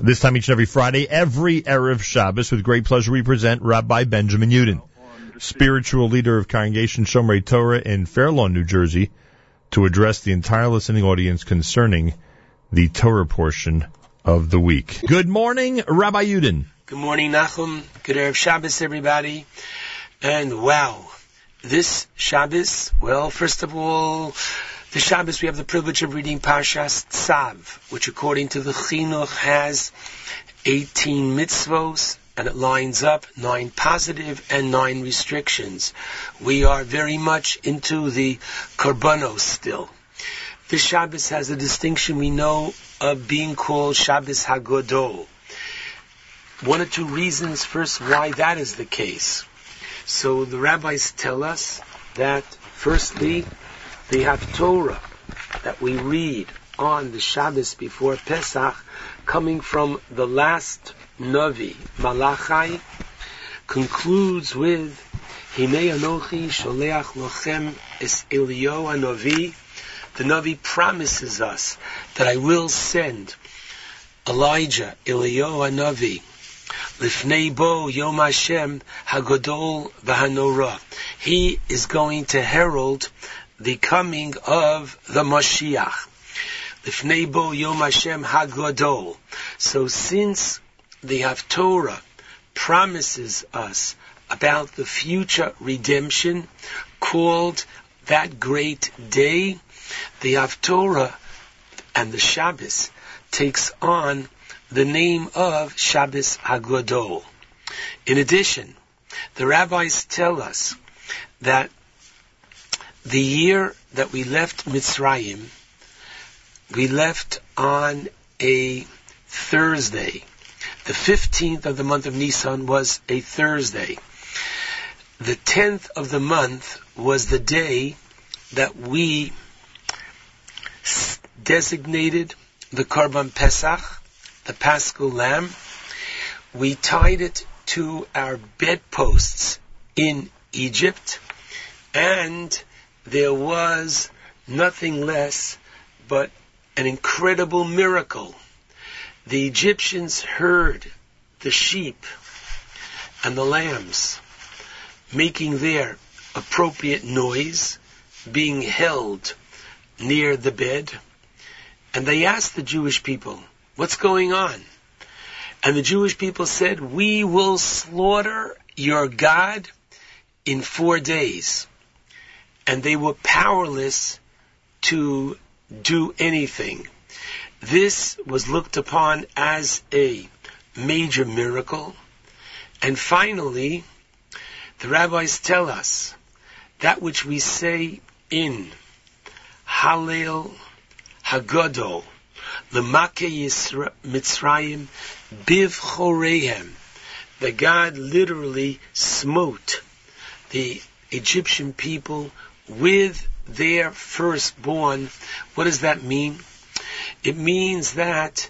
This time each and every Friday, every Erev Shabbos, with great pleasure we present Rabbi Benjamin Yudin, spiritual leader of Congregation Shomrei Torah in Fair Lawn, New Jersey, to address the entire listening audience concerning the Torah portion of the week. Good morning, Rabbi Yudin. Good morning, Nachum. Good Erev Shabbos, everybody. And wow, this Shabbos, well, first of all, the Shabbos we have the privilege of reading Parshas Tzav, which according to the Chinuch has 18 mitzvos, and it lines up nine positive and nine restrictions. We are very much into the Korbanos still. This Shabbos has a distinction we know of being called Shabbos Hagodol. One or two reasons first why that is the case. So the rabbis tell us that firstly, the Haftorah that we read on the Shabbos before Pesach, coming from the last Navi, Malachi, concludes with Hinei Anochi Sholeach Lochem Es Elio Anovi. The Navi promises us that I will send Elijah, Elio Anovi, Lifnei Bo Yom Hashem Hagodol Vahanora. He is going to herald the coming of the Mashiach. Lifnei Yom Hashem Hagadol. So since the Haftorah promises us about the future redemption called that great day, the Haftorah and the Shabbos takes on the name of Shabbos Hagadol. In addition, the rabbis tell us that the year that we left Mitzrayim, we left on a Thursday. The 15th of the month of Nisan was a Thursday. The 10th of the month was the day that we designated the Karban Pesach, the Paschal Lamb. We tied it to our bedposts in Egypt, and there was nothing less but an incredible miracle. The Egyptians heard the sheep and the lambs making their appropriate noise, being held near the bed, and they asked the Jewish people, what's going on? And the Jewish people said, we will slaughter your God in four days and they were powerless to do anything. This was looked upon as a major miracle. And finally, the rabbis tell us that which we say in Hallel Hagadol, Lemake Mitzrayim, Biv Chorehem, that God literally smote the Egyptian people with their firstborn. What does that mean? It means that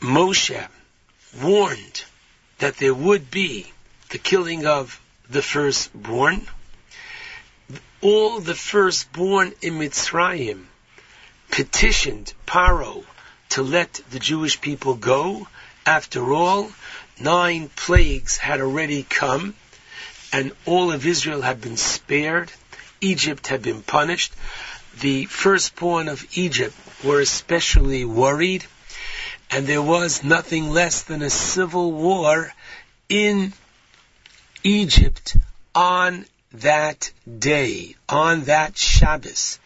Moshe warned that there would be the killing of the firstborn. All the firstborn in Mitzrayim petitioned Paro to let the Jewish people go. After all, nine plagues had already come and all of Israel had been spared. Egypt had been punished. The firstborn of Egypt were especially worried, and there was nothing less than a civil war in Egypt on that day, on that Shabbos.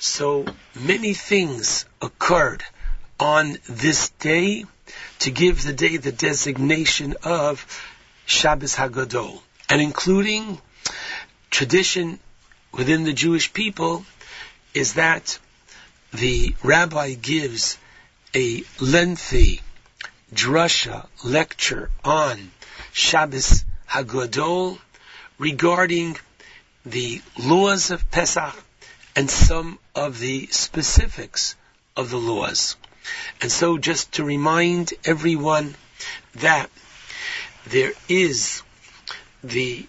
So many things occurred on this day to give the day the designation of Shabbos Hagadol and including tradition within the Jewish people is that the rabbi gives a lengthy drasha lecture on Shabbos Hagadol regarding the laws of Pesach and some of the specifics of the laws. And so just to remind everyone that there is the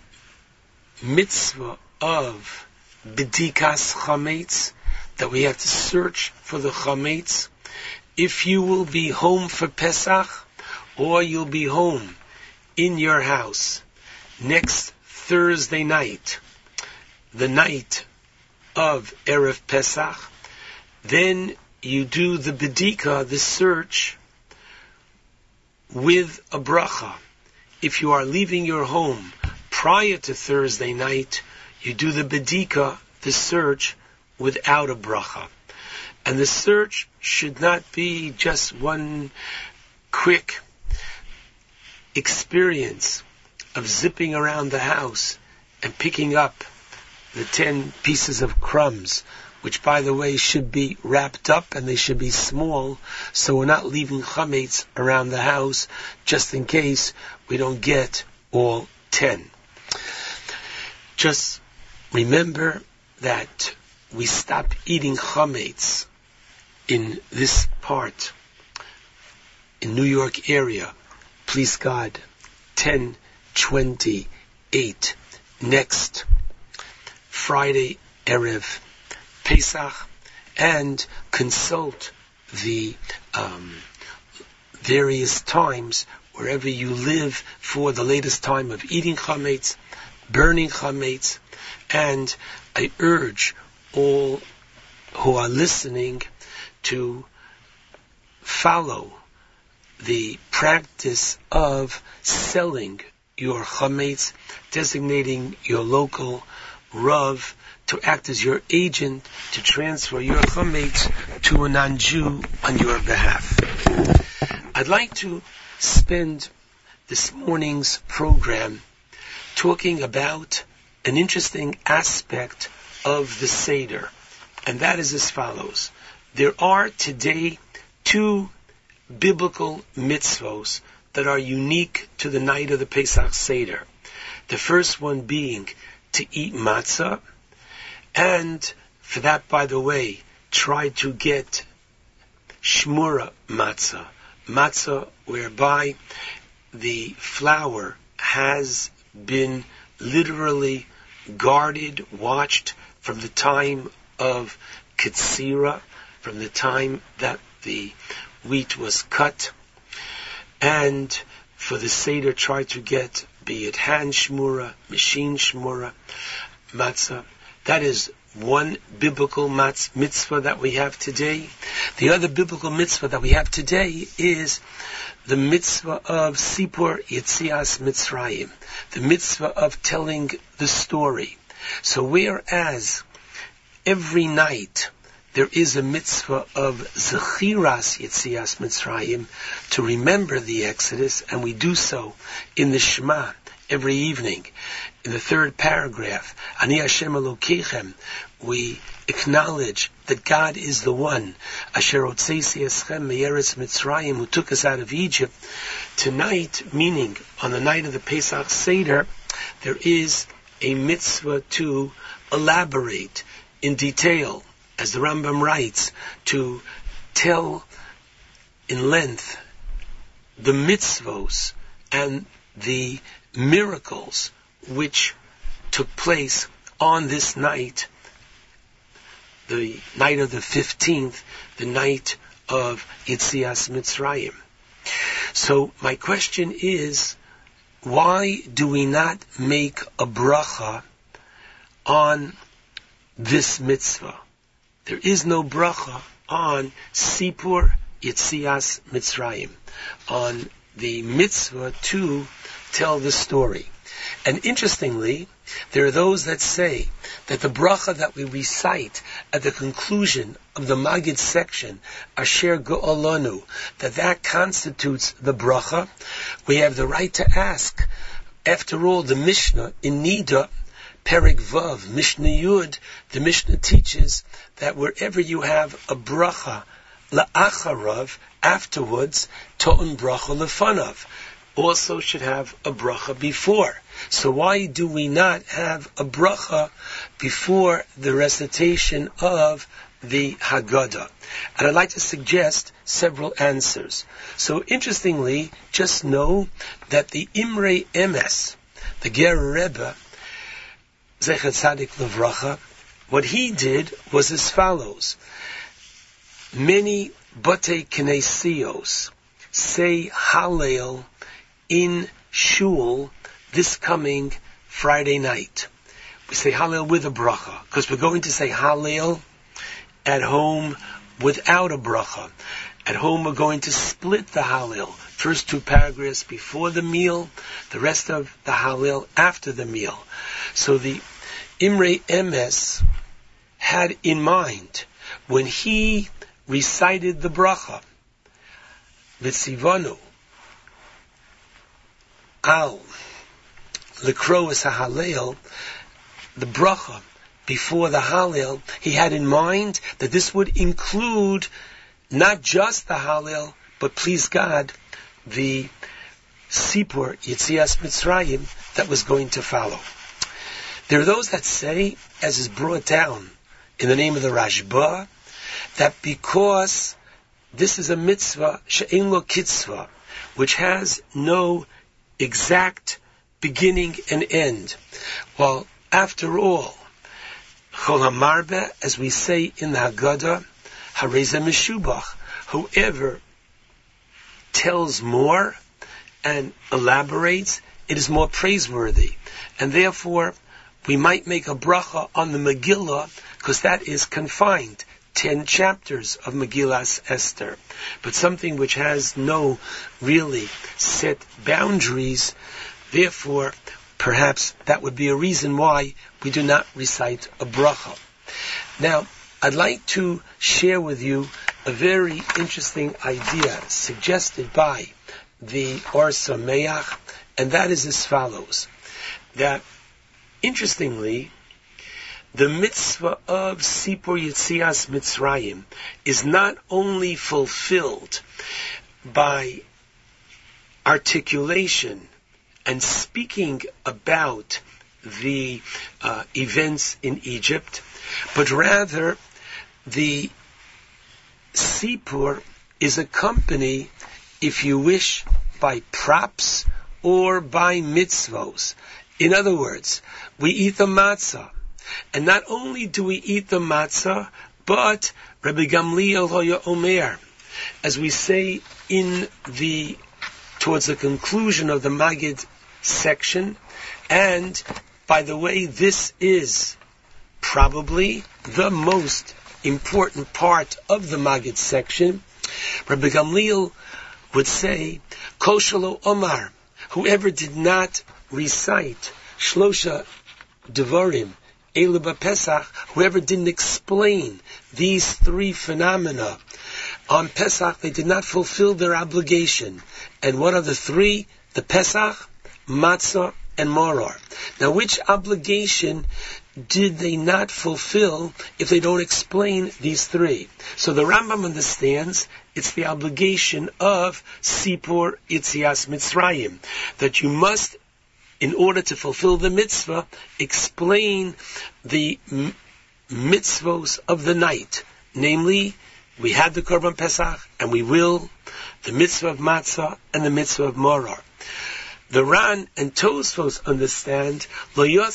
mitzvah of bidikas chametz, that we have to search for the chametz if you will be home for Pesach or you'll be home in your house next Thursday night, the night of Erev Pesach, then you do the bedika, the search, with a bracha. If you are leaving your home prior to Thursday night, you do the bedika, the search, without a bracha. And the search should not be just one quick experience of zipping around the house and picking up the ten pieces of crumbs, which by the way should be wrapped up and they should be small, so we're not leaving chametz around the house just in case we don't get all ten. Just remember that we stop eating chametz in this part, in New York area, please God, 1028, next Friday, Erev, Pesach, and consult the um, various times wherever you live for the latest time of eating chametz, burning chametz, and I urge all who are listening to follow the practice of selling your chametz, designating your local rav to act as your agent to transfer your chametz to a non-Jew on your behalf. I'd like to spend this morning's program talking about an interesting aspect of the Seder, and that is as follows. There are today two biblical mitzvos that are unique to the night of the Pesach Seder. The first one being to eat matzah, and for that, by the way, try to get shmura matzah, matzah whereby the flour has been literally guarded, watched from the time of Ketzira, from the time that the wheat was cut, and for the Seder try to get, be it hand shmura, machine shmura, matzah. That is one biblical mitzvah that we have today. The other biblical mitzvah that we have today is the mitzvah of Sipur Yitzias Mitzrayim, the mitzvah of telling the story. So whereas every night there is a mitzvah of Zechiras Yitzias Mitzrayim to remember the Exodus, and we do so in the Shema every evening. In the third paragraph, Ani Hashem Elokechem, we acknowledge that God is the one, Asher Otzeisi Eschem Mitzrayim, who took us out of Egypt. Tonight, meaning on the night of the Pesach Seder, there is a mitzvah to elaborate in detail, as the Rambam writes, to tell in length the mitzvos and the miracles which took place on this night, the night of the 15th, the night of Yitzias Mitzrayim. So my question is, why do we not make a bracha on this mitzvah? There is no bracha on Sipur Yitzias Mitzrayim, on the mitzvah to tell the story. And interestingly, there are those that say that the bracha that we recite at the conclusion of the Magid section, Asher Go'olanu, that that constitutes the bracha. We have the right to ask. After all, the Mishnah in Nida, Perik Vav, Mishnah Yud, the Mishnah teaches that wherever you have a bracha, la'acharav, afterwards, to'un bracha lefanav also should have a bracha before. So why do we not have a bracha before the recitation of the Haggadah? And I'd like to suggest several answers. So interestingly, just know that the Imre Emes, the Ger Rebbe, Zechat Tzadik Levracha, what he did was as follows. Many Bate Kinesios say Hallel in Shul this coming Friday night. We say Hallel with a bracha because we're going to say Hallel at home without a bracha. At home we're going to split the Hallel. First two paragraphs before the meal, the rest of the Hallel after the meal. So the Imre Emes had in mind when he recited the bracha, Vitzivanu, al lekroas ha'halel, the bracha before the Hallel, he had in mind that this would include not just the Hallel, but please God, the Sipur Yitzias Mitzrayim that was going to follow. There are those that say, as is brought down in the name of the Rashba, that because this is a mitzvah, she'en lo kitzvah, which has no exact beginning and end. Well, after all, Chol HaMarbe, as we say in the Haggadah, Hareza Meshubach, whoever tells more and elaborates, it is more praiseworthy. And therefore, we might make a bracha on the Megillah, because that is confined. Ten chapters of Megillas Esther. But something which has no really set boundaries, therefore, perhaps that would be a reason why we do not recite a bracha. Now, I'd like to share with you a very interesting idea suggested by the Or Sameach, and that is as follows. That, interestingly, the mitzvah of Sipur Yitzias Mitzrayim is not only fulfilled by articulation and speaking about the uh, events in Egypt, but rather the Sipur is accompanied, if you wish, by props or by mitzvos. In other words, we eat the matzah, and not only do we eat the matzah, but Rabbi Gamliel Hoya Omer, as we say in the towards the conclusion of the Magid section, and by the way, this is probably the most important part of the Magid section. Rabbi Gamliel would say, Koshalo Omar, whoever did not recite Shlosha Devarim, Elba Pesach, whoever didn't explain these three phenomena on Pesach, they did not fulfill their obligation. And what are the three? The Pesach, Matzah, and Maror. Now, which obligation did they not fulfill if they don't explain these three? So the Rambam understands it's the obligation of Sipur Itzias Mitzrayim, that you must, in order to fulfill the mitzvah, explain the m- mitzvos of the night. Namely, we had the Korban Pesach, and we will, the mitzvah of Matzah and the mitzvah of Maror. The Ran and Tosfos understand, Lo you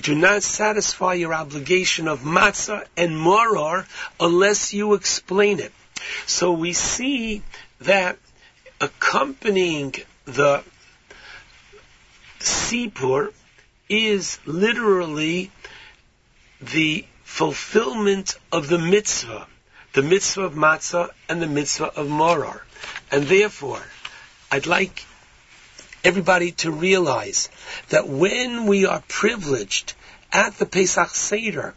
do not satisfy your obligation of matzah and moror unless you explain it. So we see that accompanying the Sipur is literally the fulfillment of the mitzvah, the mitzvah of matzah and the mitzvah of moror. And therefore, I'd like everybody to realize that when we are privileged at the Pesach Seder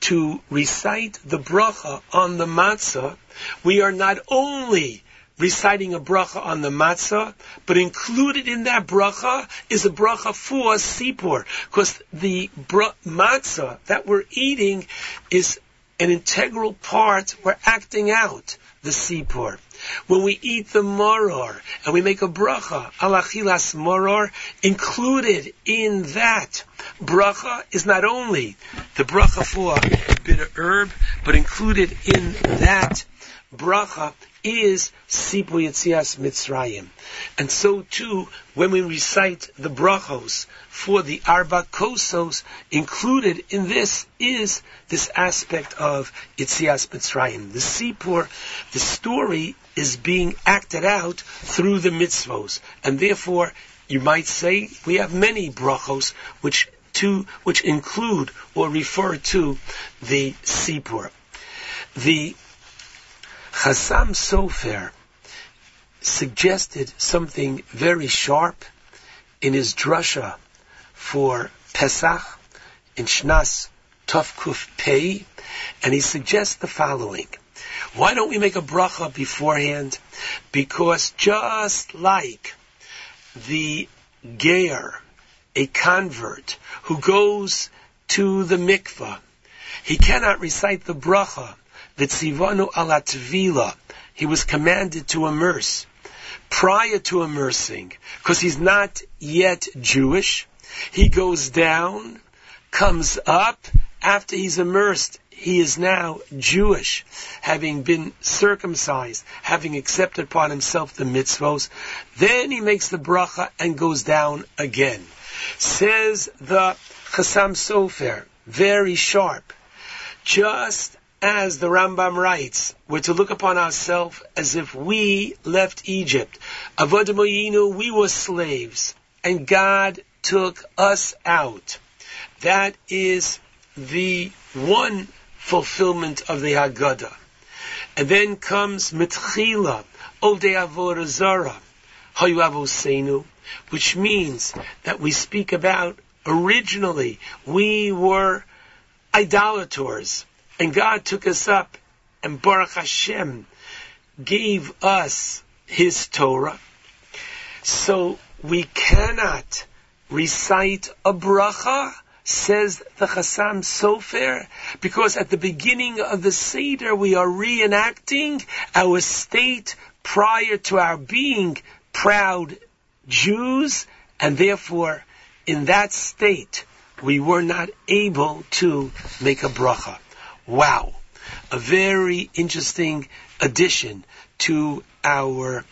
to recite the bracha on the matzah, we are not only reciting a bracha on the matzah, but included in that bracha is a bracha for sipur, because the matzah that we're eating is an integral part. We're acting out the sipur. When we eat the moror and we make a bracha, alachilas moror, included in that bracha is not only the bracha for a bitter herb, but included in that bracha is Sipu Yitzias Mitzrayim. And so too, when we recite the brachos for the Arba Kosos, included in this is this aspect of Yitzias Mitzrayim. The Sipur, the story is being acted out through the mitzvos. And therefore, you might say we have many brachos which to, which include or refer to the Sipur. The Chassam Sofer suggested something very sharp in his drasha for Pesach in Shnas Tovkuf Pei, and he suggests the following. Why don't we make a bracha beforehand? Because just like the Geir, a convert who goes to the mikvah, he cannot recite the bracha Vitzivanu alatvila. He was commanded to immerse. Prior to immersing, because he's not yet Jewish, he goes down, comes up, after he's immersed, he is now Jewish, having been circumcised, having accepted upon himself the mitzvos. Then he makes the bracha and goes down again. Says the Chassam Sofer, very sharp. Just as the Rambam writes, we're to look upon ourselves as if we left Egypt. Avodamoyinu, we were slaves, and God took us out. That is the one fulfillment of the Haggadah. And then comes Mitchila, Odei Avorazara, Hayuavosenu, which means that we speak about originally we were idolators and God took us up and Baruch Hashem gave us His Torah. So we cannot recite a bracha, says the Chassam Sofer, because at the beginning of the Seder we are reenacting our state prior to our being proud Jews, and therefore in that state we were not able to make a bracha. Wow. A very interesting addition to our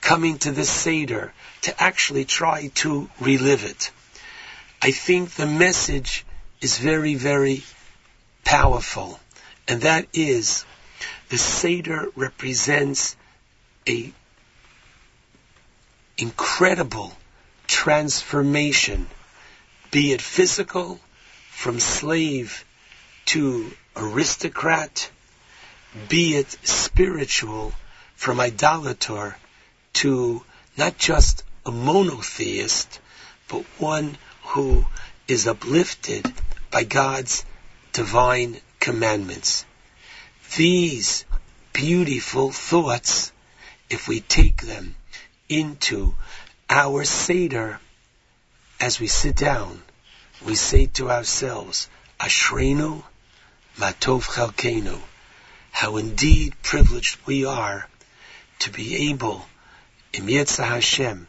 coming to this Seder to actually try to relive it. I think the message is very, very powerful. And that is the Seder represents a incredible transformation, be it physical, from slave to aristocrat, be it spiritual, from idolater to not just a monotheist, but one who is uplifted by God's divine commandments. These beautiful thoughts, if we take them into our Seder, as we sit down, we say to ourselves, Ashrenu Matov Chalkenu, how indeed privileged we are to be able, in yirtzeh Hashem,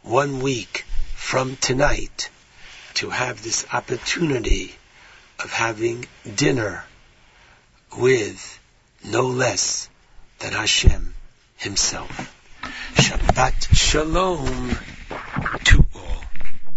one week from tonight, to have this opportunity of having dinner with no less than Hashem Himself. Shabbat Shalom.